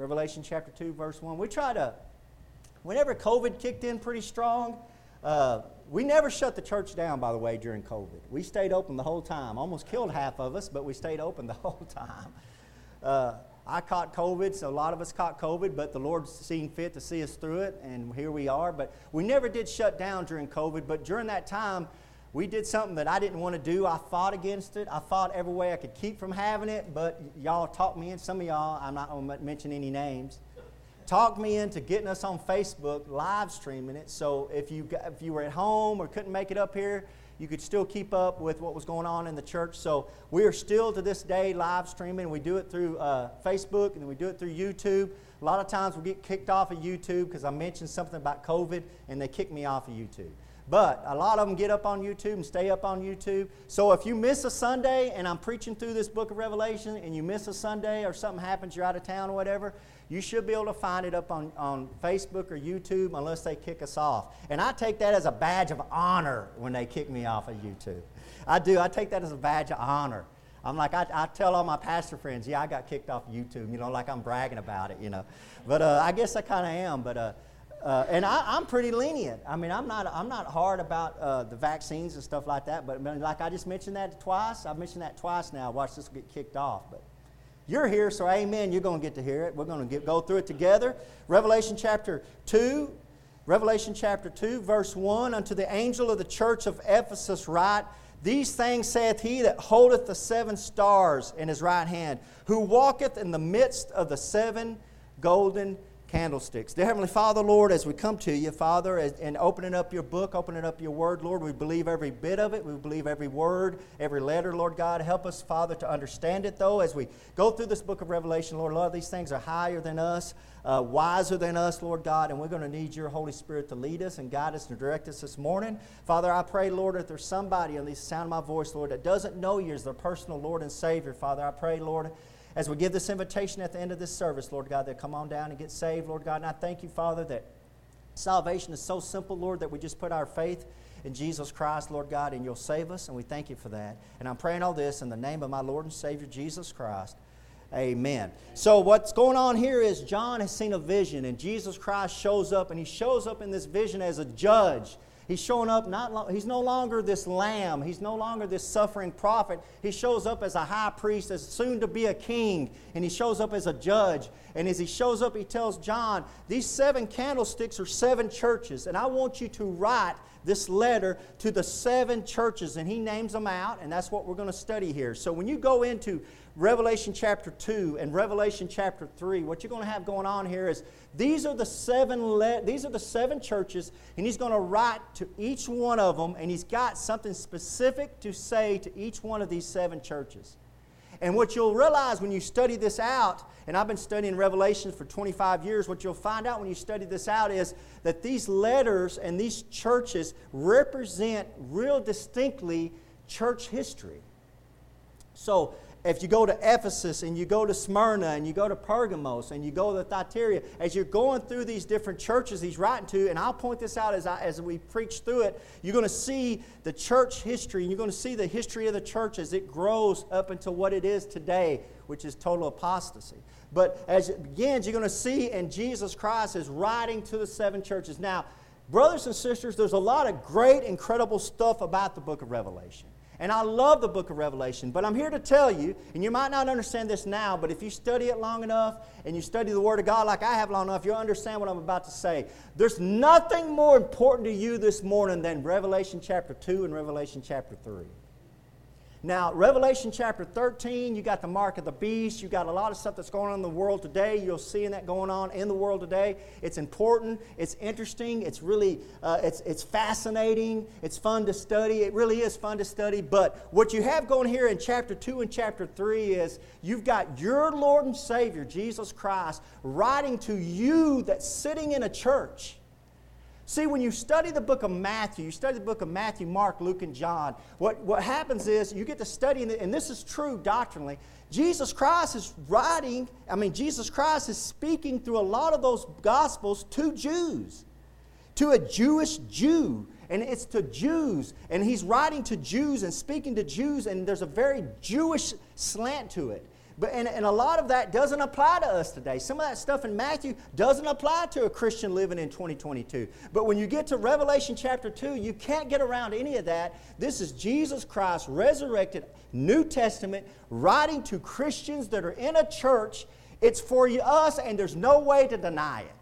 Revelation chapter 2, verse 1. We try to, whenever COVID kicked in pretty strong, uh, we never shut the church down, by the way, during COVID. We stayed open the whole time. Almost killed half of us, but we stayed open the whole time. Uh, I caught COVID, so a lot of us caught COVID, but the Lord's seen fit to see us through it, and here we are. But we never did shut down during COVID, but during that time, we did something that I didn't want to do. I fought against it. I fought every way I could keep from having it, but y'all talked me in. Some of y'all, I'm not going to mention any names, talked me into getting us on Facebook, live streaming it. So if you, if you were at home or couldn't make it up here, you could still keep up with what was going on in the church. So we are still to this day live streaming. We do it through uh, Facebook and we do it through YouTube. A lot of times we get kicked off of YouTube because I mentioned something about COVID and they kick me off of YouTube. But a lot of them get up on YouTube and stay up on YouTube. So if you miss a Sunday and I'm preaching through this book of Revelation and you miss a Sunday or something happens, you're out of town or whatever, you should be able to find it up on, on Facebook or YouTube unless they kick us off. And I take that as a badge of honor when they kick me off of YouTube. I do. I take that as a badge of honor. I'm like, I, I tell all my pastor friends, yeah, I got kicked off YouTube, you know, like I'm bragging about it, you know. But uh, I guess I kind of am. But uh, uh, and I, am pretty lenient. I mean, I'm not, I'm not hard about uh, the vaccines and stuff like that, but like I just mentioned that twice. I've mentioned that twice now. Watch this get kicked off. But you're here, so amen. You're going to get to hear it. We're going to go through it together. Revelation chapter 2, Revelation chapter 2, verse 1 Unto the angel of the church of Ephesus write, These things saith he that holdeth the seven stars in his right hand, who walketh in the midst of the seven golden candlesticks. Dear Heavenly Father, Lord, as we come to you, Father, and opening up your book, opening up your word, Lord, we believe every bit of it. We believe every word, every letter, Lord God. Help us, Father, to understand it, though, as we go through this book of Revelation, Lord. A lot of these things are higher than us, uh, wiser than us, Lord God, and we're going to need your Holy Spirit to lead us and guide us and direct us this morning. Father, I pray, Lord, if there's somebody on the sound of my voice, Lord, that doesn't know you as their personal Lord and Savior, Father, I pray, Lord, as we give this invitation at the end of this service, Lord God, that come on down and get saved, Lord God. And I thank you, Father, that salvation is so simple, Lord, that we just put our faith in Jesus Christ, Lord God, and you'll save us, and we thank you for that. And I'm praying all this in the name of my Lord and Savior, Jesus Christ. Amen. So, what's going on here is John has seen a vision, and Jesus Christ shows up, and he shows up in this vision as a judge He's showing up not lo- he's no longer this lamb. He's no longer this suffering prophet. He shows up as a high priest, as soon to be a king, and he shows up as a judge. And as he shows up, he tells John, These seven candlesticks are seven churches, and I want you to write this letter to the seven churches. And he names them out, and that's what we're going to study here. So when you go into Revelation chapter 2 and Revelation chapter 3, what you're going to have going on here is these are the seven le- these are the seven churches and he's going to write to each one of them and he's got something specific to say to each one of these seven churches. And what you'll realize when you study this out, and I've been studying Revelation for 25 years, what you'll find out when you study this out is that these letters and these churches represent real distinctly church history. So if you go to Ephesus and you go to Smyrna and you go to Pergamos and you go to Thyatira, as you're going through these different churches he's writing to, and I'll point this out as, I, as we preach through it, you're going to see the church history and you're going to see the history of the church as it grows up into what it is today, which is total apostasy. But as it begins, you're going to see, and Jesus Christ is writing to the seven churches. Now, brothers and sisters, there's a lot of great, incredible stuff about the book of Revelation. And I love the book of Revelation, but I'm here to tell you, and you might not understand this now, but if you study it long enough and you study the Word of God like I have long enough, you'll understand what I'm about to say. There's nothing more important to you this morning than Revelation chapter 2 and Revelation chapter 3. Now, Revelation chapter 13, you got the mark of the beast. You got a lot of stuff that's going on in the world today. You're seeing that going on in the world today. It's important. It's interesting. It's really, uh, it's, it's fascinating. It's fun to study. It really is fun to study. But what you have going here in chapter 2 and chapter 3 is you've got your Lord and Savior, Jesus Christ, writing to you that's sitting in a church. See, when you study the book of Matthew, you study the book of Matthew, Mark, Luke, and John, what, what happens is you get to study, and this is true doctrinally. Jesus Christ is writing, I mean, Jesus Christ is speaking through a lot of those gospels to Jews, to a Jewish Jew. And it's to Jews. And he's writing to Jews and speaking to Jews, and there's a very Jewish slant to it. But, and, and a lot of that doesn't apply to us today. Some of that stuff in Matthew doesn't apply to a Christian living in 2022. But when you get to Revelation chapter 2, you can't get around any of that. This is Jesus Christ, resurrected, New Testament, writing to Christians that are in a church. It's for us, and there's no way to deny it.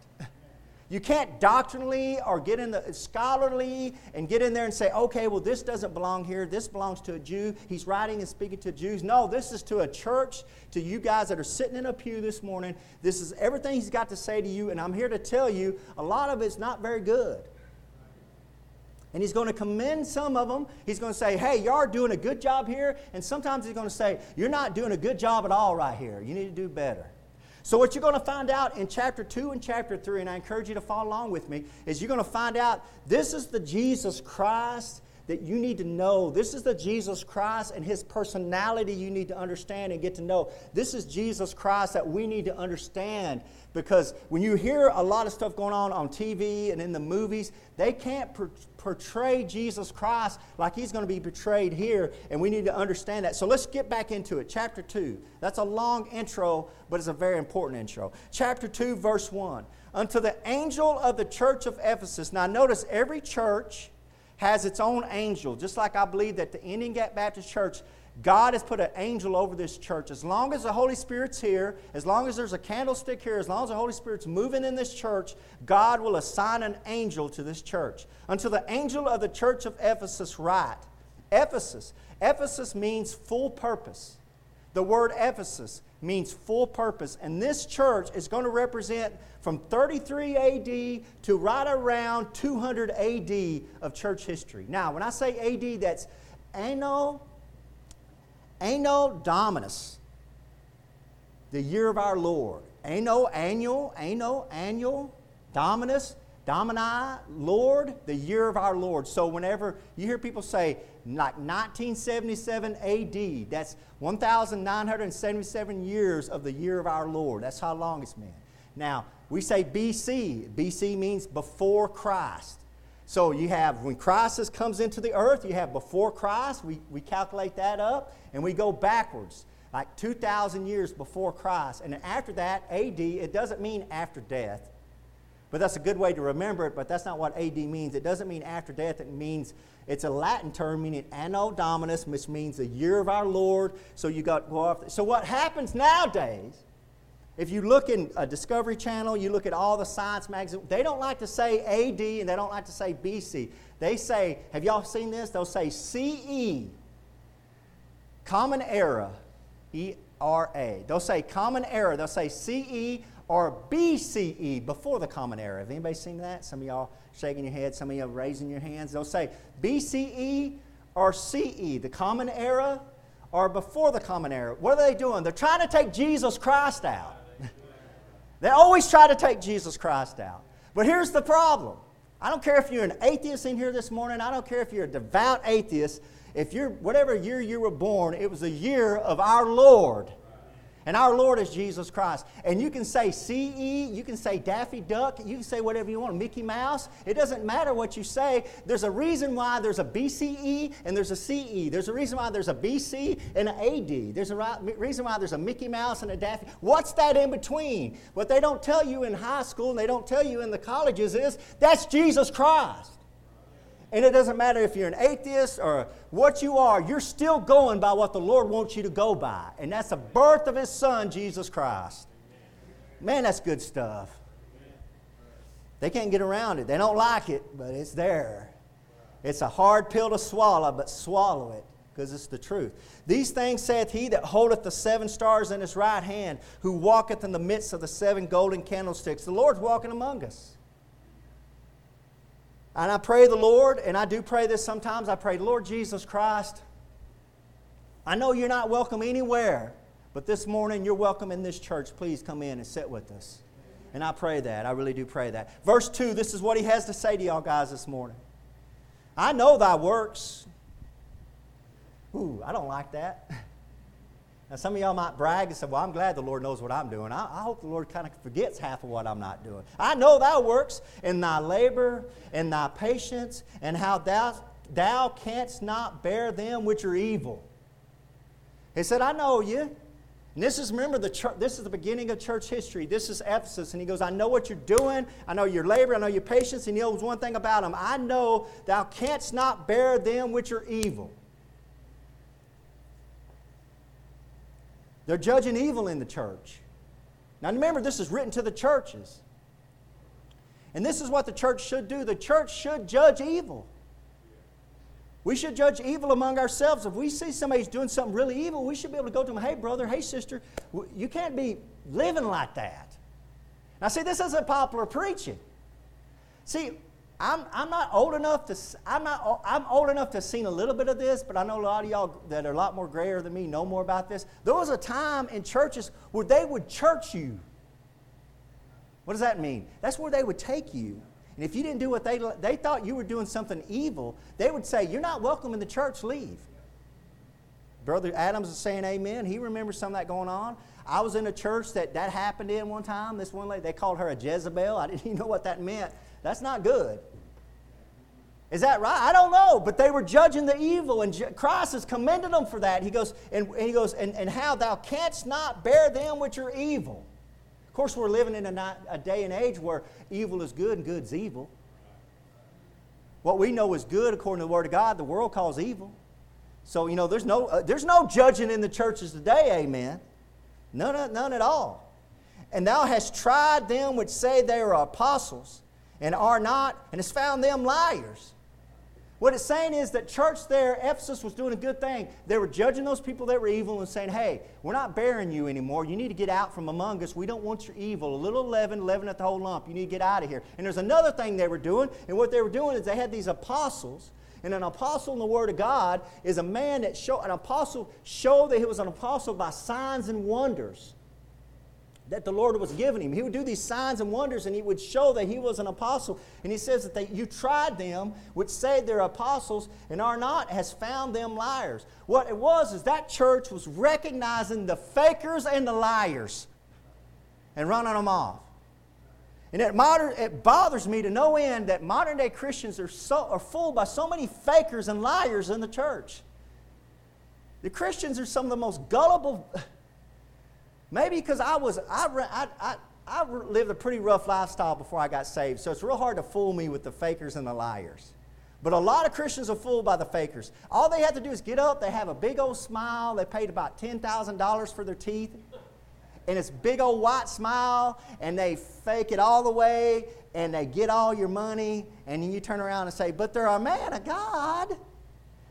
You can't doctrinally or get in the scholarly and get in there and say, okay, well, this doesn't belong here. This belongs to a Jew. He's writing and speaking to Jews. No, this is to a church, to you guys that are sitting in a pew this morning. This is everything he's got to say to you. And I'm here to tell you, a lot of it's not very good. And he's going to commend some of them. He's going to say, hey, you are doing a good job here. And sometimes he's going to say, you're not doing a good job at all right here. You need to do better. So, what you're going to find out in chapter 2 and chapter 3, and I encourage you to follow along with me, is you're going to find out this is the Jesus Christ that you need to know. This is the Jesus Christ and his personality you need to understand and get to know. This is Jesus Christ that we need to understand because when you hear a lot of stuff going on on TV and in the movies, they can't portray Jesus Christ like he's going to be portrayed here, and we need to understand that. So let's get back into it. Chapter 2. That's a long intro, but it's a very important intro. Chapter 2, verse 1. Unto the angel of the church of Ephesus. Now, notice every church has its own angel, just like I believe that the Indian Gap Baptist Church, God has put an angel over this church. As long as the Holy Spirit's here, as long as there's a candlestick here, as long as the Holy Spirit's moving in this church, God will assign an angel to this church. Until the angel of the church of Ephesus write. Ephesus. Ephesus means full purpose. The word Ephesus means full purpose. And this church is going to represent from 33 AD to right around 200 AD of church history. Now, when I say AD, that's Anno, Anno Dominus, the year of our Lord. Anno, annual, Anno, annual, Dominus, Domini, Lord, the year of our Lord. So whenever you hear people say, like 1977 AD, that's 1,977 years of the year of our Lord. That's how long it's been. Now, we say BC. BC means before Christ. So you have when Christ comes into the earth, you have before Christ. We, we calculate that up and we go backwards, like 2,000 years before Christ. And after that, AD, it doesn't mean after death. But that's a good way to remember it, but that's not what AD means. It doesn't mean after death, it means it's a Latin term meaning Anno Dominus, which means the year of our Lord. So you got go off. So what happens nowadays if you look in a Discovery Channel, you look at all the science magazines, they don't like to say AD and they don't like to say BC. They say, have y'all seen this? They'll say CE, Common Era, E R A. They'll say Common Era. They'll say CE or BCE, before the Common Era. Have anybody seen that? Some of y'all shaking your head, some of y'all raising your hands. They'll say BCE or CE, the Common Era or before the Common Era. What are they doing? They're trying to take Jesus Christ out. They always try to take Jesus Christ out. But here's the problem. I don't care if you're an atheist in here this morning. I don't care if you're a devout atheist. If you're whatever year you were born, it was a year of our Lord. And our Lord is Jesus Christ. And you can say CE, you can say Daffy Duck, you can say whatever you want, Mickey Mouse. It doesn't matter what you say. There's a reason why there's a BCE and there's a CE. There's a reason why there's a BC and an AD. There's a reason why there's a Mickey Mouse and a Daffy. What's that in between? What they don't tell you in high school and they don't tell you in the colleges is that's Jesus Christ. And it doesn't matter if you're an atheist or what you are, you're still going by what the Lord wants you to go by. And that's the birth of His Son, Jesus Christ. Man, that's good stuff. They can't get around it. They don't like it, but it's there. It's a hard pill to swallow, but swallow it because it's the truth. These things saith he that holdeth the seven stars in his right hand, who walketh in the midst of the seven golden candlesticks. The Lord's walking among us. And I pray the Lord, and I do pray this sometimes. I pray, Lord Jesus Christ, I know you're not welcome anywhere, but this morning you're welcome in this church. Please come in and sit with us. And I pray that. I really do pray that. Verse 2, this is what he has to say to y'all guys this morning. I know thy works. Ooh, I don't like that. Now, some of y'all might brag and say, Well, I'm glad the Lord knows what I'm doing. I, I hope the Lord kind of forgets half of what I'm not doing. I know thy works in thy labor and thy patience, and how thou, thou canst not bear them which are evil. He said, I know you. And this is, remember, the church, this is the beginning of church history. This is Ephesus. And he goes, I know what you're doing. I know your labor. I know your patience. And he knows one thing about them. I know thou canst not bear them which are evil. They're judging evil in the church. Now remember, this is written to the churches. And this is what the church should do the church should judge evil. We should judge evil among ourselves. If we see somebody's doing something really evil, we should be able to go to them, hey, brother, hey, sister, you can't be living like that. Now, see, this isn't popular preaching. See, I'm, I'm not old enough to I'm not I'm old enough to have seen a little bit of this, but I know a lot of y'all that are a lot more grayer than me know more about this. There was a time in churches where they would church you. What does that mean? That's where they would take you. And if you didn't do what they they thought you were doing something evil, they would say, You're not welcome in the church, leave. Brother Adams is saying amen. He remembers some of that going on. I was in a church that that happened in one time. This one lady, they called her a Jezebel. I didn't even know what that meant. That's not good. Is that right? I don't know, but they were judging the evil, and Christ has commended them for that. He goes, and, and he goes, and, and how thou canst not bear them which are evil. Of course, we're living in a, night, a day and age where evil is good and good's evil. What we know is good according to the Word of God, the world calls evil. So, you know, there's no, uh, there's no judging in the churches today, amen. None, none at all. And thou hast tried them which say they are apostles and are not, and has found them liars. What it's saying is that church there, Ephesus was doing a good thing. They were judging those people that were evil and saying, hey, we're not bearing you anymore. You need to get out from among us. We don't want your evil. A little leaven, leaven at the whole lump. You need to get out of here. And there's another thing they were doing, and what they were doing is they had these apostles. And an apostle in the Word of God is a man that show an apostle showed that he was an apostle by signs and wonders that the Lord was giving him. He would do these signs and wonders and he would show that he was an apostle. And he says that they, you tried them, which say they're apostles and are not, has found them liars. What it was is that church was recognizing the fakers and the liars and running them off. And it, modern, it bothers me to no end that modern day Christians are, so, are fooled by so many fakers and liars in the church. The Christians are some of the most gullible Maybe because I was, I, I, I, lived a pretty rough lifestyle before I got saved, so it's real hard to fool me with the fakers and the liars. But a lot of Christians are fooled by the fakers. All they have to do is get up, they have a big old smile, they paid about $10,000 for their teeth, and it's big old white smile, and they fake it all the way, and they get all your money, and then you turn around and say, But they're a man of God.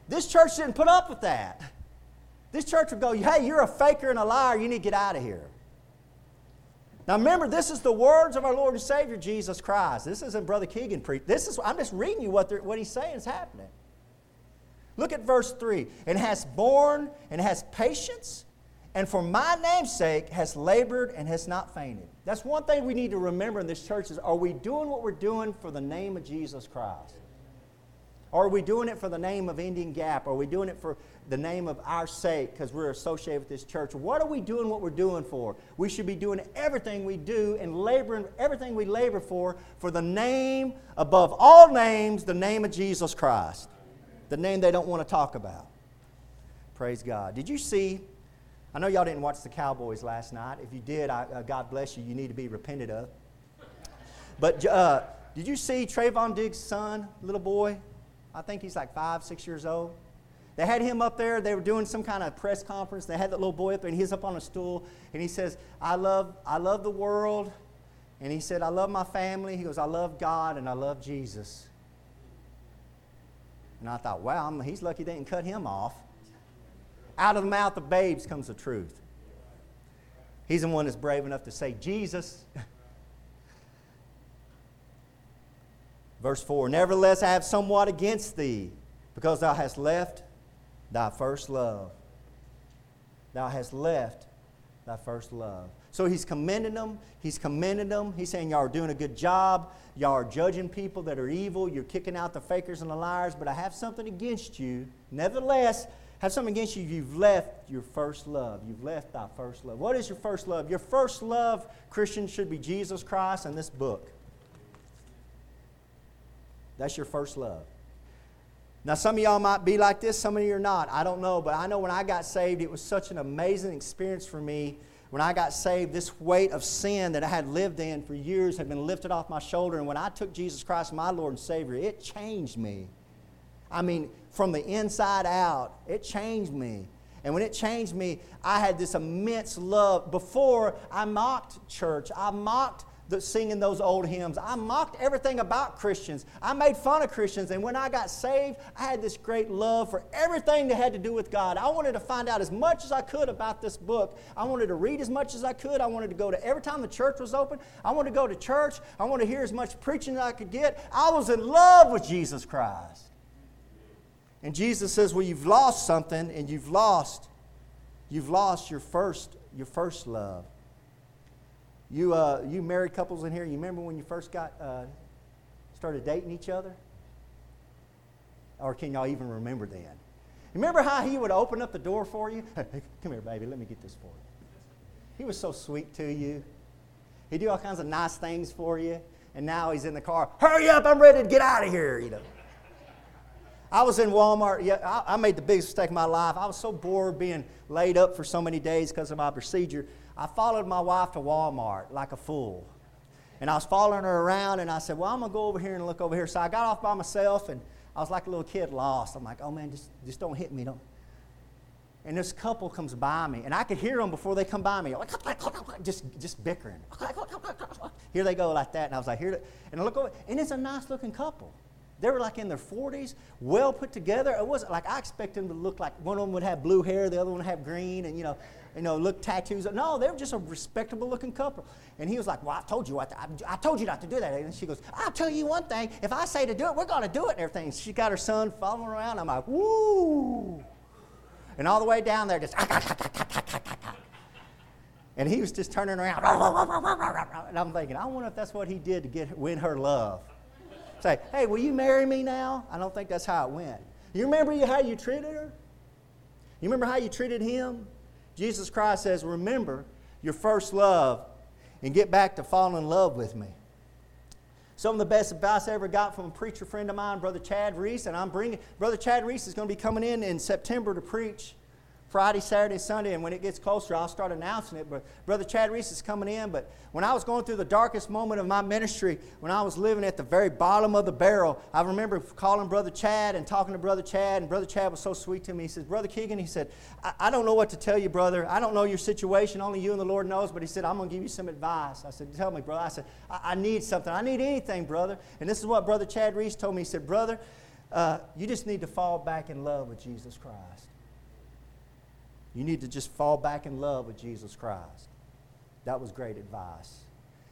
This church didn't put up with that. This church would go, hey, you're a faker and a liar. You need to get out of here. Now remember, this is the words of our Lord and Savior Jesus Christ. This isn't Brother Keegan preach. This is I'm just reading you what, what he's saying is happening. Look at verse 3. And has borne and has patience, and for my name's sake has labored and has not fainted. That's one thing we need to remember in this church is are we doing what we're doing for the name of Jesus Christ? Or are we doing it for the name of Indian Gap? Are we doing it for the name of our sake because we're associated with this church. What are we doing what we're doing for? We should be doing everything we do and laboring everything we labor for for the name above all names, the name of Jesus Christ. The name they don't want to talk about. Praise God. Did you see? I know y'all didn't watch the Cowboys last night. If you did, I, uh, God bless you. You need to be repented of. But uh, did you see Trevon Diggs' son, little boy? I think he's like five, six years old. They had him up there. They were doing some kind of press conference. They had that little boy up there, and he's up on a stool, and he says, I love, I love the world. And he said, I love my family. He goes, I love God, and I love Jesus. And I thought, wow, I'm, he's lucky they didn't cut him off. Out of the mouth of babes comes the truth. He's the one that's brave enough to say, Jesus. Verse 4 Nevertheless, I have somewhat against thee, because thou hast left thy first love. Thou hast left thy first love. So he's commending them. He's commending them. He's saying, Y'all are doing a good job. Y'all are judging people that are evil. You're kicking out the fakers and the liars, but I have something against you. Nevertheless, have something against you. You've left your first love. You've left thy first love. What is your first love? Your first love, Christian, should be Jesus Christ and this book. That's your first love. Now, some of y'all might be like this, some of you are not. I don't know. But I know when I got saved, it was such an amazing experience for me. When I got saved, this weight of sin that I had lived in for years had been lifted off my shoulder. And when I took Jesus Christ, my Lord and Savior, it changed me. I mean, from the inside out, it changed me. And when it changed me, I had this immense love. Before, I mocked church. I mocked the, singing those old hymns. I mocked everything about Christians. I made fun of Christians. And when I got saved, I had this great love for everything that had to do with God. I wanted to find out as much as I could about this book. I wanted to read as much as I could. I wanted to go to every time the church was open. I wanted to go to church. I wanted to hear as much preaching as I could get. I was in love with Jesus Christ. And Jesus says, Well, you've lost something, and you've lost, you've lost your first, your first love. You, uh, you married couples in here, you remember when you first got uh, started dating each other? Or can y'all even remember then? Remember how he would open up the door for you? Come here, baby, let me get this for you. He was so sweet to you. He'd do all kinds of nice things for you. And now he's in the car. Hurry up, I'm ready to get out of here, you know. I was in Walmart. Yeah, I, I, made the biggest mistake of my life. I was so bored being laid up for so many days because of my procedure. I followed my wife to Walmart like a fool. And I was following her around, and I said, Well, I'm going to go over here and look over here. So I got off by myself, and I was like a little kid lost. I'm like, Oh man, just, just don't hit me. Don't. And this couple comes by me, and I could hear them before they come by me, like, just, just bickering. Here they go like that, and I was like, here, and I look over, and it's a nice looking couple. They were like in their 40s, well put together. It wasn't like I expected them to look like one of them would have blue hair, the other one would have green, and you know, you know, look tattoos. No, they were just a respectable looking couple. And he was like, Well, I told you what I, I, told you not to do that. And she goes, I'll tell you one thing. If I say to do it, we're to do it and everything. She got her son following around. I'm like, Woo! And all the way down there, just. And he was just turning around. And I'm thinking, I wonder if that's what he did to get win her love. Say, hey, will you marry me now? I don't think that's how it went. You remember how you treated her? You remember how you treated him? Jesus Christ says, remember your first love and get back to falling in love with me. Some of the best advice I ever got from a preacher friend of mine, Brother Chad Reese, and I'm bringing, Brother Chad Reese is going to be coming in in September to preach Friday, Saturday, Sunday, and when it gets closer, I'll start announcing it. But Brother Chad Reese is coming in. But when I was going through the darkest moment of my ministry, when I was living at the very bottom of the barrel, I remember calling Brother Chad and talking to Brother Chad, and Brother Chad was so sweet to me. He says, Brother Keegan, he said, I, I don't know what to tell you, brother. I don't know your situation. Only you and the Lord knows. But he said, I'm going to give you some advice. I said, Tell me, brother. I said, I, I need something. I need anything, brother. And this is what Brother Chad Reese told me. He said, Brother, uh, you just need to fall back in love with Jesus Christ. You need to just fall back in love with Jesus Christ. That was great advice.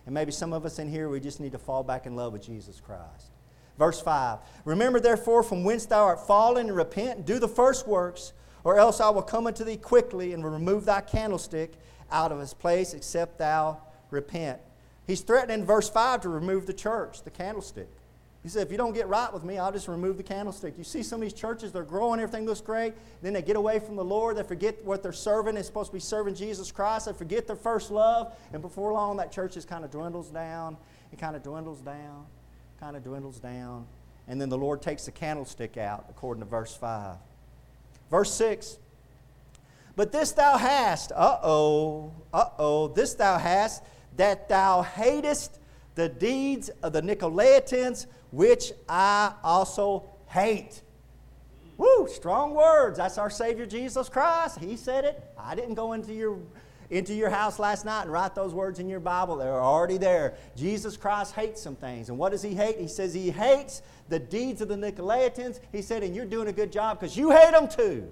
And maybe some of us in here, we just need to fall back in love with Jesus Christ. Verse 5 Remember therefore from whence thou art fallen, and repent, and do the first works, or else I will come unto thee quickly and will remove thy candlestick out of his place, except thou repent. He's threatening verse 5 to remove the church, the candlestick. He said, if you don't get right with me, I'll just remove the candlestick. You see some of these churches, they're growing, everything looks great. Then they get away from the Lord. They forget what they're serving. They're supposed to be serving Jesus Christ. They forget their first love. And before long, that church just kind of dwindles down. It kind of dwindles down, kind of dwindles down. And then the Lord takes the candlestick out, according to verse 5. Verse 6. But this thou hast, uh oh, uh oh, this thou hast, that thou hatest the deeds of the Nicolaitans, which I also hate. Woo, strong words. That's our Savior Jesus Christ. He said it. I didn't go into your into your house last night and write those words in your Bible. They're already there. Jesus Christ hates some things. And what does he hate? He says he hates the deeds of the Nicolaitans. He said, and you're doing a good job because you hate them too.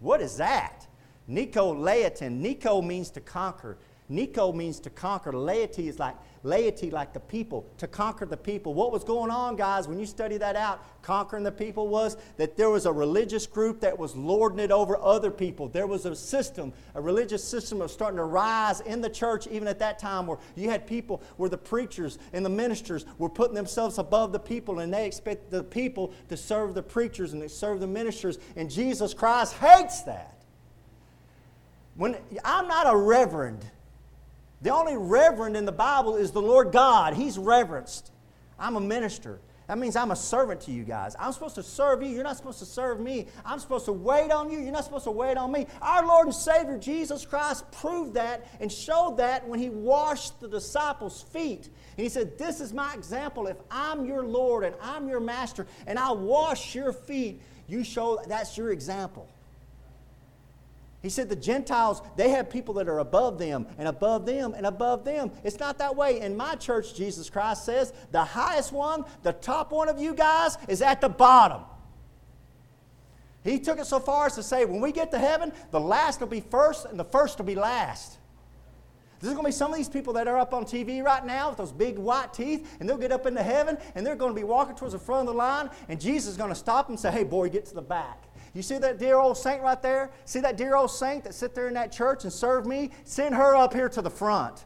What is that? Nicolaitan. Nico means to conquer. Nico means to conquer. Laity is like laity, like the people, to conquer the people. What was going on, guys, when you study that out, conquering the people was that there was a religious group that was lording it over other people. There was a system, a religious system of starting to rise in the church, even at that time, where you had people where the preachers and the ministers were putting themselves above the people, and they expect the people to serve the preachers and they serve the ministers. And Jesus Christ hates that. When I'm not a reverend. The only reverend in the Bible is the Lord God. He's reverenced. I'm a minister. That means I'm a servant to you guys. I'm supposed to serve you. You're not supposed to serve me. I'm supposed to wait on you. You're not supposed to wait on me. Our Lord and Savior Jesus Christ proved that and showed that when He washed the disciples' feet. And He said, This is my example. If I'm your Lord and I'm your master and I wash your feet, you show that's your example. He said the Gentiles, they have people that are above them and above them and above them. It's not that way. In my church, Jesus Christ says the highest one, the top one of you guys, is at the bottom. He took it so far as to say when we get to heaven, the last will be first and the first will be last. There's going to be some of these people that are up on TV right now with those big white teeth, and they'll get up into heaven, and they're going to be walking towards the front of the line, and Jesus is going to stop them and say, Hey, boy, get to the back. You see that dear old saint right there? See that dear old saint that sit there in that church and serve me? Send her up here to the front.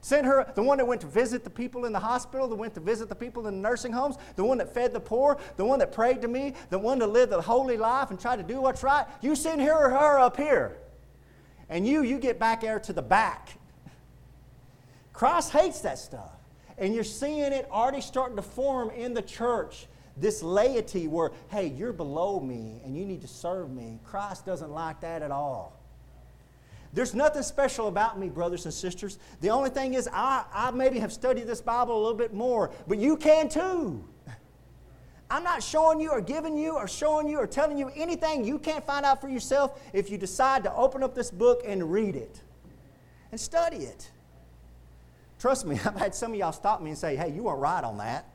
Send her, the one that went to visit the people in the hospital, the went to visit the people in the nursing homes, the one that fed the poor, the one that prayed to me, the one that lived a holy life and tried to do what's right. You send her, her up here. And you, you get back there to the back. Christ hates that stuff. And you're seeing it already starting to form in the church this laity where, hey, you're below me and you need to serve me. Christ doesn't like that at all. There's nothing special about me, brothers and sisters. The only thing is, I, I maybe have studied this Bible a little bit more, but you can too. I'm not showing you or giving you or showing you or telling you anything you can't find out for yourself if you decide to open up this book and read it and study it. Trust me, I've had some of y'all stop me and say, hey, you weren't right on that.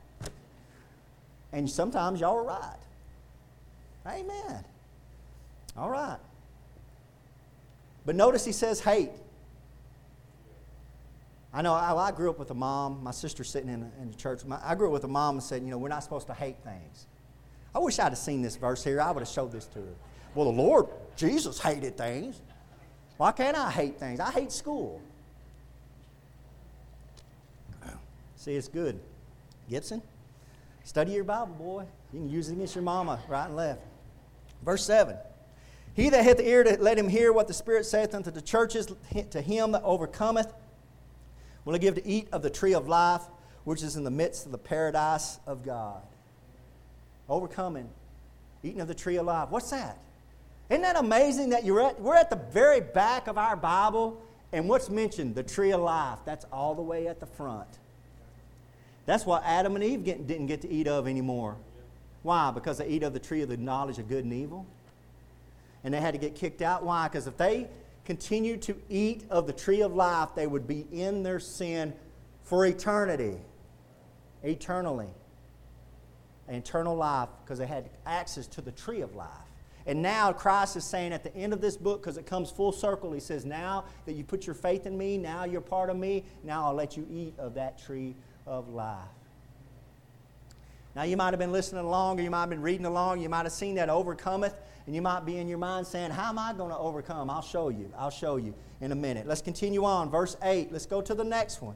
And sometimes y'all are right. Amen. All right. But notice he says hate. I know I, I grew up with a mom, my sister sitting in, in the church. My, I grew up with a mom and said, you know, we're not supposed to hate things. I wish I'd have seen this verse here. I would have showed this to her. Well, the Lord, Jesus hated things. Why can't I hate things? I hate school. See, it's good. Gibson? Study your Bible, boy. You can use it against your mama, right and left. Verse 7. He that hath ear to let him hear what the Spirit saith unto the churches, to him that overcometh, will I give to eat of the tree of life, which is in the midst of the paradise of God. Overcoming, eating of the tree of life. What's that? Isn't that amazing that you're at, we're at the very back of our Bible, and what's mentioned? The tree of life. That's all the way at the front. That's what Adam and Eve get, didn't get to eat of anymore. Why? Because they eat of the tree of the knowledge of good and evil. And they had to get kicked out. Why? Because if they continued to eat of the tree of life, they would be in their sin for eternity. Eternally. Eternal life, because they had access to the tree of life. And now Christ is saying at the end of this book, because it comes full circle, he says, Now that you put your faith in me, now you're part of me, now I'll let you eat of that tree of life. Now, you might have been listening along, or you might have been reading along, you might have seen that overcometh, and you might be in your mind saying, How am I going to overcome? I'll show you. I'll show you in a minute. Let's continue on. Verse 8. Let's go to the next one.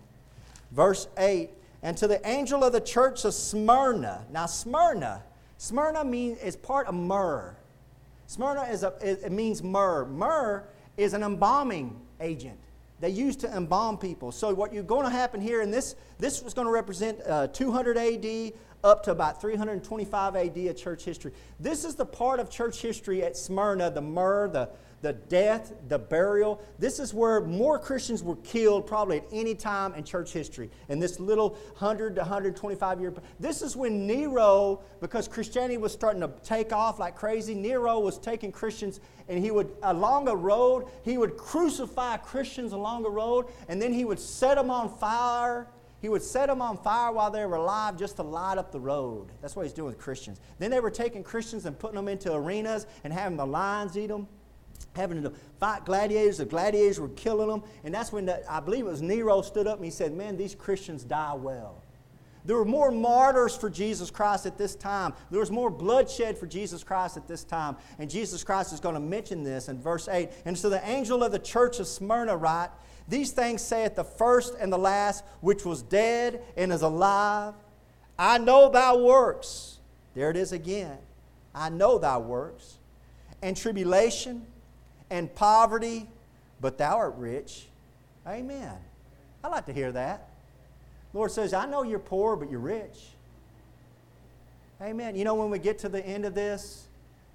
Verse 8. And to the angel of the church of Smyrna. Now, Smyrna, Smyrna means is part of myrrh. Smyrna is a, it means myrrh. Myrrh is an embalming agent they used to embalm people. So what you're going to happen here, and this this was going to represent uh, 200 A.D. up to about 325 A.D. of church history. This is the part of church history at Smyrna, the myrrh, the the death, the burial. This is where more Christians were killed probably at any time in church history. In this little 100 to 125 year. This is when Nero, because Christianity was starting to take off like crazy, Nero was taking Christians and he would, along a road, he would crucify Christians along a road and then he would set them on fire. He would set them on fire while they were alive just to light up the road. That's what he's doing with Christians. Then they were taking Christians and putting them into arenas and having the lions eat them having to fight gladiators. The gladiators were killing them. And that's when the, I believe it was Nero stood up and he said, Man, these Christians die well. There were more martyrs for Jesus Christ at this time. There was more bloodshed for Jesus Christ at this time. And Jesus Christ is going to mention this in verse 8. And so the angel of the church of Smyrna write, These things saith the first and the last, which was dead and is alive. I know thy works. There it is again. I know thy works. And tribulation and poverty, but thou art rich. Amen. I like to hear that. Lord says, I know you're poor, but you're rich. Amen. You know, when we get to the end of this,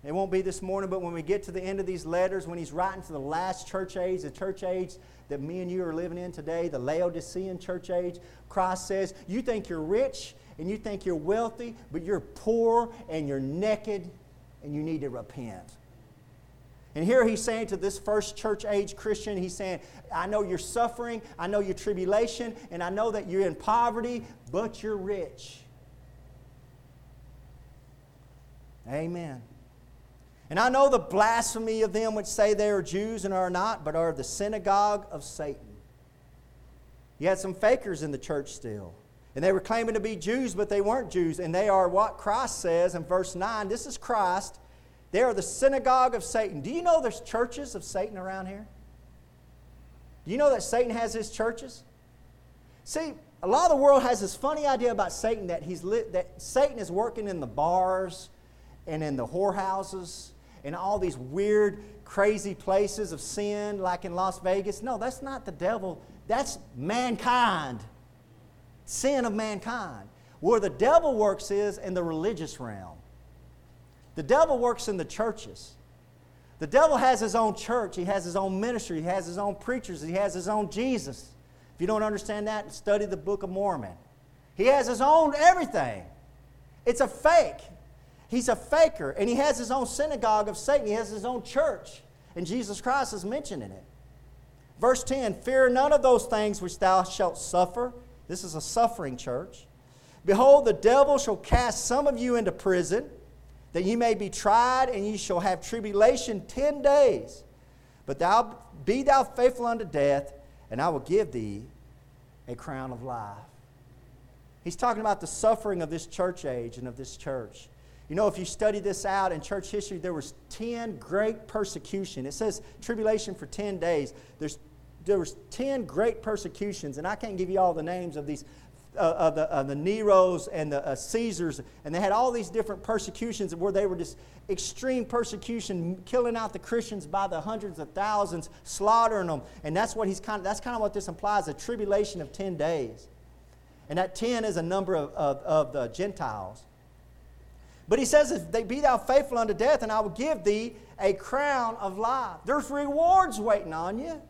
it won't be this morning, but when we get to the end of these letters, when he's writing to the last church age, the church age that me and you are living in today, the Laodicean church age, Christ says, You think you're rich and you think you're wealthy, but you're poor and you're naked and you need to repent. And here he's saying to this first church age Christian, he's saying, I know you're suffering, I know your tribulation, and I know that you're in poverty, but you're rich. Amen. And I know the blasphemy of them which say they are Jews and are not, but are the synagogue of Satan. You had some fakers in the church still. And they were claiming to be Jews, but they weren't Jews. And they are what Christ says in verse 9. This is Christ. They are the synagogue of Satan. Do you know there's churches of Satan around here? Do you know that Satan has his churches? See, a lot of the world has this funny idea about Satan that, he's lit, that Satan is working in the bars and in the whorehouses and all these weird, crazy places of sin, like in Las Vegas. No, that's not the devil. That's mankind. Sin of mankind. Where the devil works is in the religious realm. The devil works in the churches. The devil has his own church, he has his own ministry, he has his own preachers, he has his own Jesus. If you don't understand that, study the Book of Mormon. He has his own everything. It's a fake. He's a faker, and he has his own synagogue of Satan. He has his own church, and Jesus Christ is mentioning it. Verse 10 Fear none of those things which thou shalt suffer. This is a suffering church. Behold, the devil shall cast some of you into prison, that ye may be tried, and ye shall have tribulation ten days. But thou be thou faithful unto death, and I will give thee a crown of life. He's talking about the suffering of this church age and of this church. You know, if you study this out in church history, there was 10 great persecution. It says tribulation for 10 days. There's, there was 10 great persecutions, and I can't give you all the names of these, uh, of, the, of the Neros and the uh, Caesars, and they had all these different persecutions where they were just extreme persecution, killing out the Christians by the hundreds of thousands, slaughtering them. And that's what he's kind of, that's kind of what this implies, a tribulation of 10 days. And that 10 is a number of, of, of the Gentiles. But he says, If they be thou faithful unto death, and I will give thee a crown of life. There's rewards waiting on you.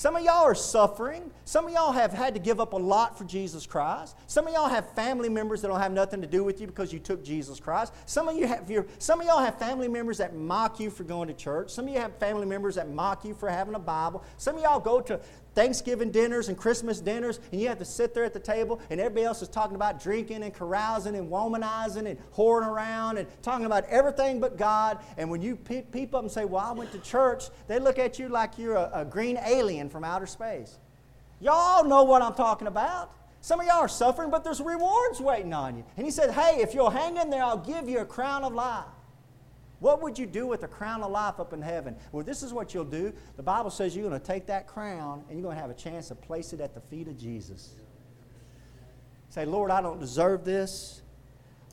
Some of y'all are suffering. Some of y'all have had to give up a lot for Jesus Christ. Some of y'all have family members that don't have nothing to do with you because you took Jesus Christ. Some of you have some of y'all have family members that mock you for going to church. Some of you have family members that mock you for having a Bible. Some of y'all go to Thanksgiving dinners and Christmas dinners, and you have to sit there at the table, and everybody else is talking about drinking and carousing and womanizing and whoring around and talking about everything but God. And when you peep up and say, Well, I went to church, they look at you like you're a, a green alien from outer space. Y'all know what I'm talking about. Some of y'all are suffering, but there's rewards waiting on you. And he said, Hey, if you'll hang in there, I'll give you a crown of life. What would you do with a crown of life up in heaven? Well, this is what you'll do. The Bible says you're going to take that crown and you're going to have a chance to place it at the feet of Jesus. Say, Lord, I don't deserve this,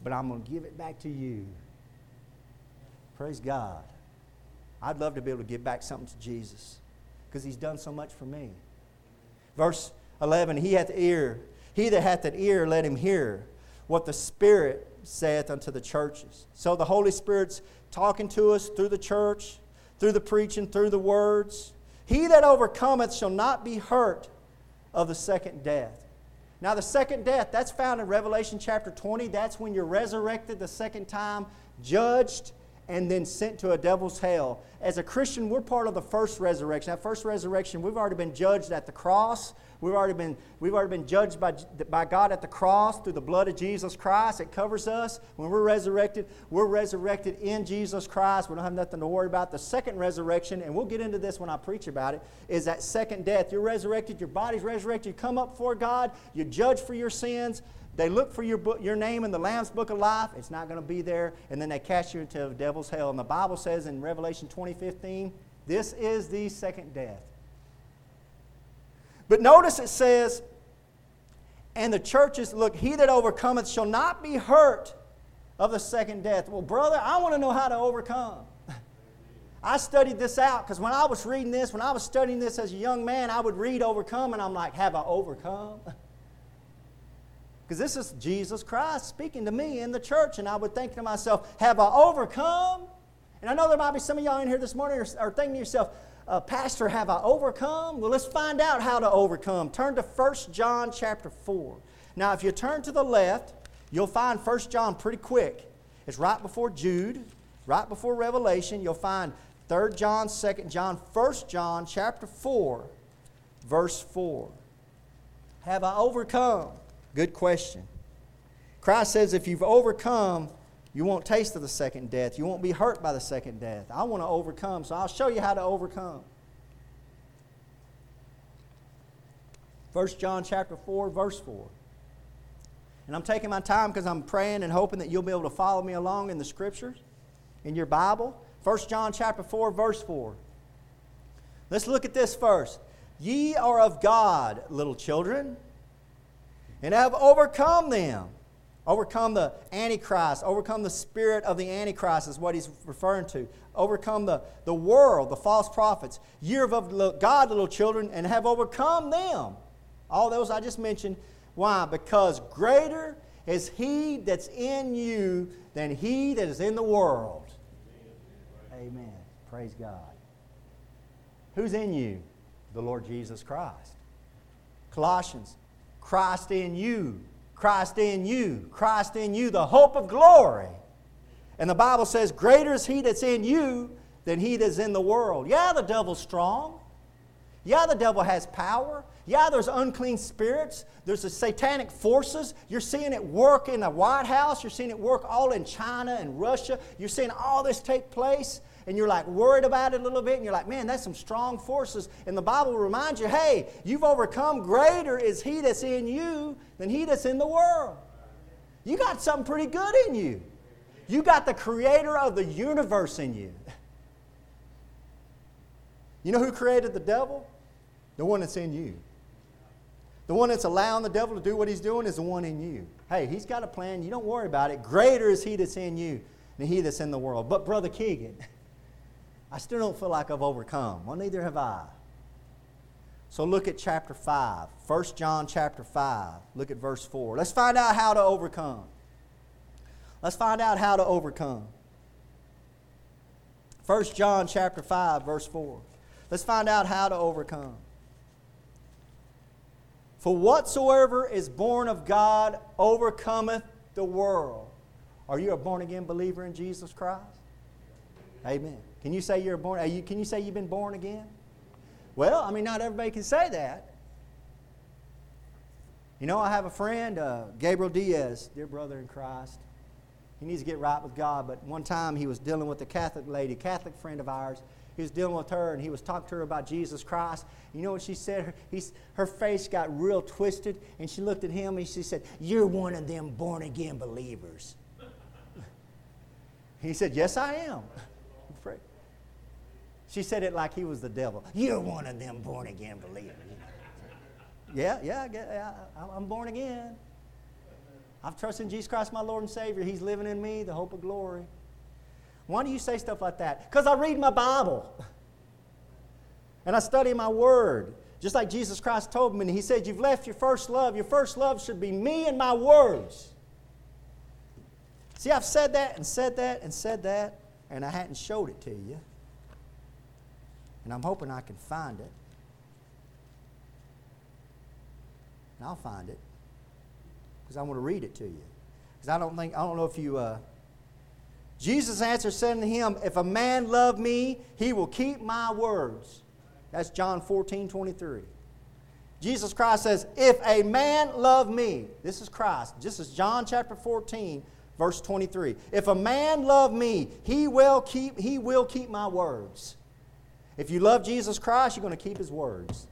but I'm going to give it back to you. Praise God. I'd love to be able to give back something to Jesus because he's done so much for me. Verse 11 He hath ear. He that hath an ear, let him hear what the Spirit saith unto the churches. So the Holy Spirit's talking to us through the church, through the preaching, through the words. He that overcometh shall not be hurt of the second death. Now, the second death, that's found in Revelation chapter 20. That's when you're resurrected the second time, judged, and then sent to a devil's hell. As a Christian, we're part of the first resurrection. That first resurrection, we've already been judged at the cross. We've already been, we've already been judged by, by God at the cross through the blood of Jesus Christ. It covers us. When we're resurrected, we're resurrected in Jesus Christ. We don't have nothing to worry about. The second resurrection, and we'll get into this when I preach about it, is that second death. You're resurrected, your body's resurrected, you come up before God, you judge for your sins. They look for your, book, your name in the Lamb's Book of Life. It's not going to be there. And then they cast you into the devil's hell. And the Bible says in Revelation 20:15, this is the second death. But notice it says, and the churches, look, he that overcometh shall not be hurt of the second death. Well, brother, I want to know how to overcome. I studied this out because when I was reading this, when I was studying this as a young man, I would read overcome and I'm like, have I overcome? Because this is Jesus Christ speaking to me in the church, and I would think to myself, have I overcome? And I know there might be some of y'all in here this morning are, are thinking to yourself, uh, Pastor, have I overcome? Well, let's find out how to overcome. Turn to 1 John chapter 4. Now, if you turn to the left, you'll find 1 John pretty quick. It's right before Jude, right before Revelation. You'll find 3 John, 2 John, 1 John chapter 4, verse 4. Have I overcome? Good question. Christ says if you've overcome, you won't taste of the second death. You won't be hurt by the second death. I want to overcome, so I'll show you how to overcome. 1 John chapter 4, verse 4. And I'm taking my time because I'm praying and hoping that you'll be able to follow me along in the scriptures, in your Bible. 1 John chapter 4, verse 4. Let's look at this first. Ye are of God, little children, and have overcome them. Overcome the Antichrist, overcome the spirit of the Antichrist, is what he's referring to. Overcome the, the world, the false prophets. Year of God, little children, and have overcome them. All those I just mentioned. Why? Because greater is he that's in you than he that is in the world. Amen. Praise God. Who's in you? The Lord Jesus Christ. Colossians Christ in you, Christ in you, Christ in you, the hope of glory. And the Bible says, Greater is he that's in you than he that's in the world. Yeah, the devil's strong. Yeah, the devil has power. Yeah, there's unclean spirits. There's the satanic forces. You're seeing it work in the White House. You're seeing it work all in China and Russia. You're seeing all this take place and you're like worried about it a little bit, and you're like, man, that's some strong forces. And the Bible reminds you, hey, you've overcome. Greater is He that's in you than He that's in the world. You got something pretty good in you. You got the creator of the universe in you. You know who created the devil? The one that's in you. The one that's allowing the devil to do what he's doing is the one in you. Hey, he's got a plan. You don't worry about it. Greater is he that's in you than he that's in the world. But, Brother Keegan, I still don't feel like I've overcome. Well, neither have I. So look at chapter 5. 1 John chapter 5. Look at verse 4. Let's find out how to overcome. Let's find out how to overcome. 1 John chapter 5 verse 4. Let's find out how to overcome. For whatsoever is born of God overcometh the world. Are you a born again believer in Jesus Christ? Amen. Can you say you're born? You, can you say you've been born again? Well, I mean, not everybody can say that. You know, I have a friend, uh, Gabriel Diaz, dear brother in Christ. He needs to get right with God. But one time he was dealing with a Catholic lady, Catholic friend of ours. He was dealing with her and he was talking to her about Jesus Christ. You know what she said? Her, he's, her face got real twisted and she looked at him and she said, You're one of them born again believers. he said, Yes, I am. She said it like he was the devil. You're one of them born again believers. yeah, yeah, yeah, I'm born again. I've trusted in Jesus Christ, my Lord and Savior. He's living in me, the hope of glory. Why do you say stuff like that? Because I read my Bible and I study my Word. Just like Jesus Christ told me, and He said, You've left your first love. Your first love should be me and my words. See, I've said that and said that and said that, and I hadn't showed it to you. And I'm hoping I can find it. And I'll find it. Because I want to read it to you. Because I don't think, I don't know if you. Uh, Jesus answered, saying to him, If a man love me, he will keep my words. That's John 14, 23. Jesus Christ says, If a man love me, this is Christ. This is John chapter 14, verse 23. If a man love me, he will keep, he will keep my words. If you love Jesus Christ, you're going to keep his words.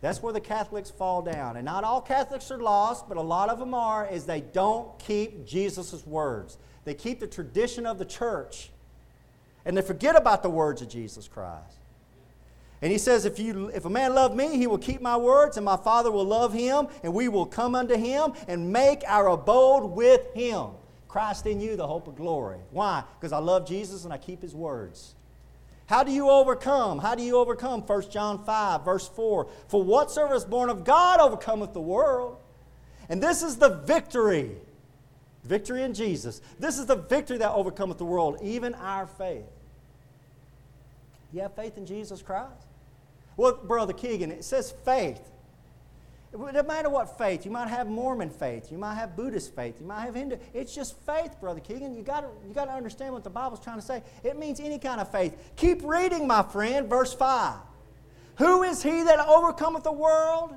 That's where the Catholics fall down. And not all Catholics are lost, but a lot of them are, is they don't keep Jesus' words. They keep the tradition of the church. And they forget about the words of Jesus Christ. And he says, if, you, if a man love me, he will keep my words, and my Father will love him, and we will come unto him and make our abode with him. Christ in you, the hope of glory. Why? Because I love Jesus and I keep his words. How do you overcome? How do you overcome? 1 John 5, verse 4. For whatsoever is born of God overcometh the world. And this is the victory. Victory in Jesus. This is the victory that overcometh the world, even our faith. You have faith in Jesus Christ? Well, Brother Keegan, it says faith. It doesn't matter what faith. You might have Mormon faith. You might have Buddhist faith. You might have Hindu. It's just faith, Brother Keegan. You got you got to understand what the Bible's trying to say. It means any kind of faith. Keep reading, my friend. Verse five. Who is he that overcometh the world?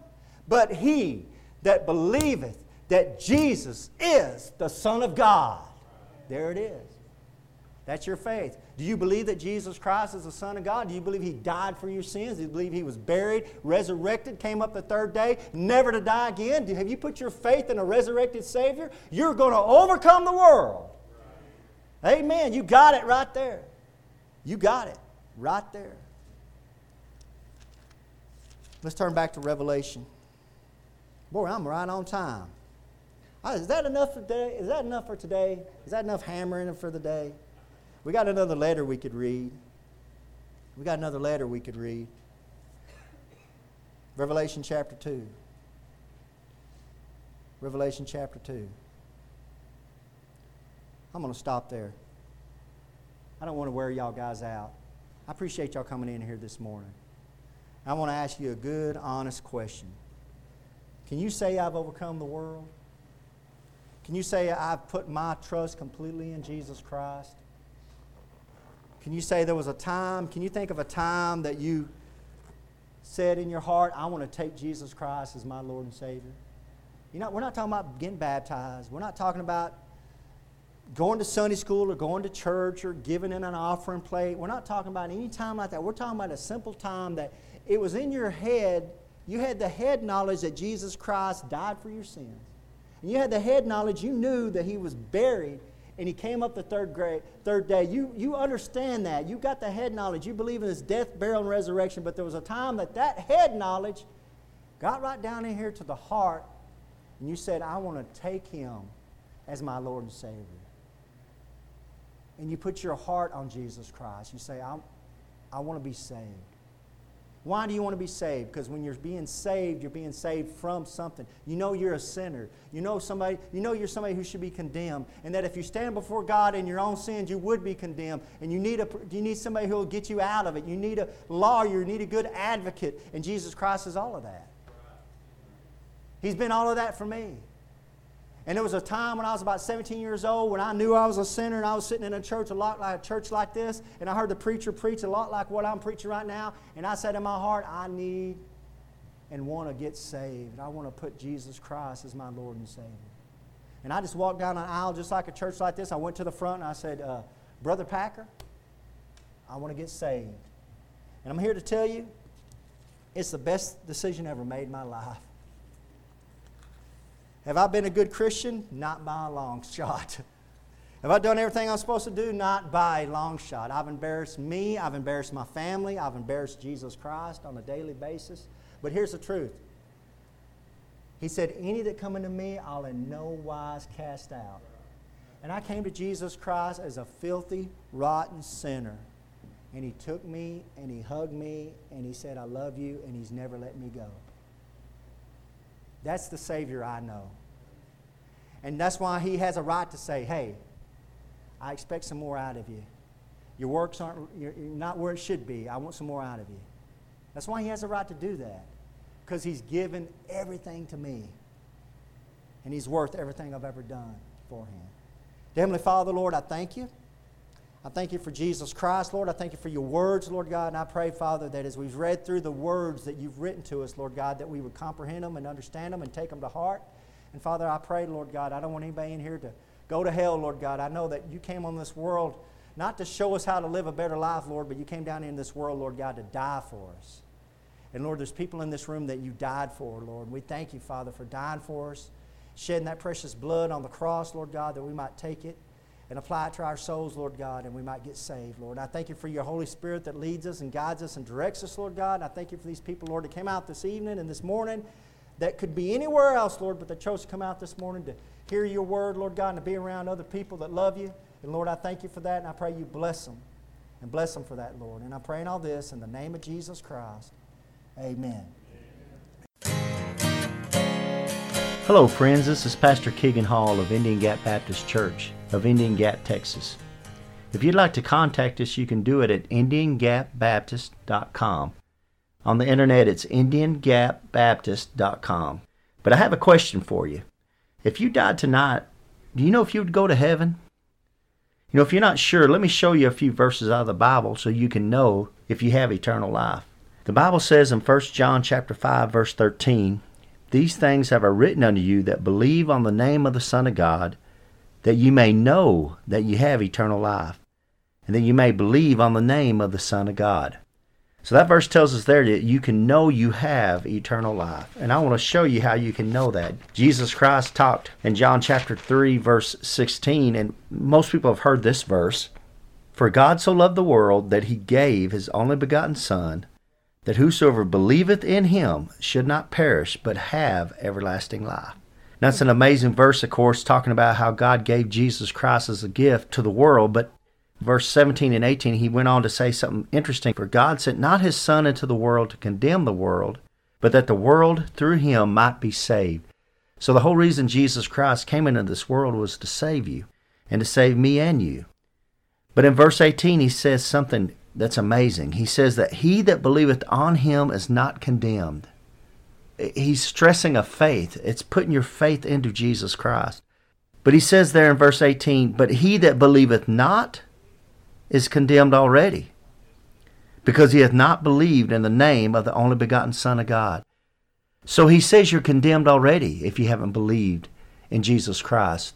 But he that believeth that Jesus is the Son of God. There it is. That's your faith. Do you believe that Jesus Christ is the Son of God? Do you believe He died for your sins? Do you believe He was buried, resurrected, came up the third day, never to die again? Do, have you put your faith in a resurrected Savior? You're going to overcome the world. Amen. You got it right there. You got it right there. Let's turn back to Revelation. Boy, I'm right on time. Is that enough for today? Is that enough for today? Is that enough hammering for the day? We got another letter we could read. We got another letter we could read. Revelation chapter 2. Revelation chapter 2. I'm going to stop there. I don't want to wear y'all guys out. I appreciate y'all coming in here this morning. I want to ask you a good, honest question. Can you say I've overcome the world? Can you say I've put my trust completely in Jesus Christ? Can you say there was a time? Can you think of a time that you said in your heart, I want to take Jesus Christ as my Lord and Savior? You know, we're not talking about getting baptized. We're not talking about going to Sunday school or going to church or giving in an offering plate. We're not talking about any time like that. We're talking about a simple time that it was in your head. You had the head knowledge that Jesus Christ died for your sins. And you had the head knowledge, you knew that he was buried and he came up the third, grade, third day. You, you understand that. You got the head knowledge. You believe in his death, burial, and resurrection. But there was a time that that head knowledge got right down in here to the heart, and you said, I want to take him as my Lord and Savior. And you put your heart on Jesus Christ. You say, I, I want to be saved. Why do you want to be saved? Because when you're being saved, you're being saved from something. You know you're a sinner. You know somebody, you know you're somebody who should be condemned. And that if you stand before God in your own sins, you would be condemned. And you need a you need somebody who will get you out of it. You need a lawyer, you need a good advocate. And Jesus Christ is all of that. He's been all of that for me. And there was a time when I was about 17 years old when I knew I was a sinner and I was sitting in a church a lot like a church like this and I heard the preacher preach a lot like what I'm preaching right now and I said in my heart I need and want to get saved. I want to put Jesus Christ as my Lord and Savior. And I just walked down an aisle just like a church like this. I went to the front and I said, uh, Brother Packer, I want to get saved. And I'm here to tell you, it's the best decision ever made in my life. Have I been a good Christian? Not by a long shot. Have I done everything I'm supposed to do? Not by a long shot. I've embarrassed me, I've embarrassed my family, I've embarrassed Jesus Christ on a daily basis. But here's the truth. He said, Any that come unto me, I'll in no wise cast out. And I came to Jesus Christ as a filthy, rotten sinner. And he took me and he hugged me and he said, I love you, and he's never let me go. That's the Savior I know. And that's why He has a right to say, hey, I expect some more out of you. Your works aren't you're not where it should be. I want some more out of you. That's why He has a right to do that. Because He's given everything to me. And He's worth everything I've ever done for Him. Heavenly Father, Lord, I thank you. I thank you for Jesus Christ, Lord. I thank you for your words, Lord God. And I pray, Father, that as we've read through the words that you've written to us, Lord God, that we would comprehend them and understand them and take them to heart. And Father, I pray, Lord God, I don't want anybody in here to go to hell, Lord God. I know that you came on this world not to show us how to live a better life, Lord, but you came down in this world, Lord God, to die for us. And Lord, there's people in this room that you died for, Lord. We thank you, Father, for dying for us, shedding that precious blood on the cross, Lord God, that we might take it and apply it to our souls, Lord God, and we might get saved, Lord. I thank you for your Holy Spirit that leads us and guides us and directs us, Lord God. I thank you for these people, Lord, that came out this evening and this morning that could be anywhere else, Lord, but they chose to come out this morning to hear your word, Lord God, and to be around other people that love you. And Lord, I thank you for that, and I pray you bless them and bless them for that, Lord. And I'm praying all this in the name of Jesus Christ. Amen. Hello, friends. This is Pastor Keegan Hall of Indian Gap Baptist Church of Indian Gap, Texas. If you'd like to contact us, you can do it at IndianGapBaptist.com. On the internet, it's IndianGapBaptist.com. But I have a question for you. If you died tonight, do you know if you would go to heaven? You know, if you're not sure, let me show you a few verses out of the Bible so you can know if you have eternal life. The Bible says in 1 John chapter 5 verse 13, these things have I written unto you that believe on the name of the Son of God, that you may know that you have eternal life, and that you may believe on the name of the Son of God. So that verse tells us there that you can know you have eternal life. And I want to show you how you can know that. Jesus Christ talked in John chapter 3, verse 16, and most people have heard this verse For God so loved the world that he gave his only begotten Son that whosoever believeth in him should not perish, but have everlasting life. That's an amazing verse, of course, talking about how God gave Jesus Christ as a gift to the world. But verse 17 and 18, he went on to say something interesting. For God sent not his Son into the world to condemn the world, but that the world through him might be saved. So the whole reason Jesus Christ came into this world was to save you and to save me and you. But in verse 18, he says something that's amazing. He says that he that believeth on him is not condemned. He's stressing a faith. It's putting your faith into Jesus Christ. But he says there in verse 18, But he that believeth not is condemned already, because he hath not believed in the name of the only begotten Son of God. So he says you're condemned already if you haven't believed in Jesus Christ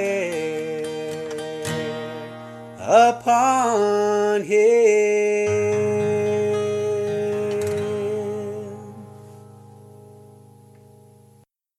upon him.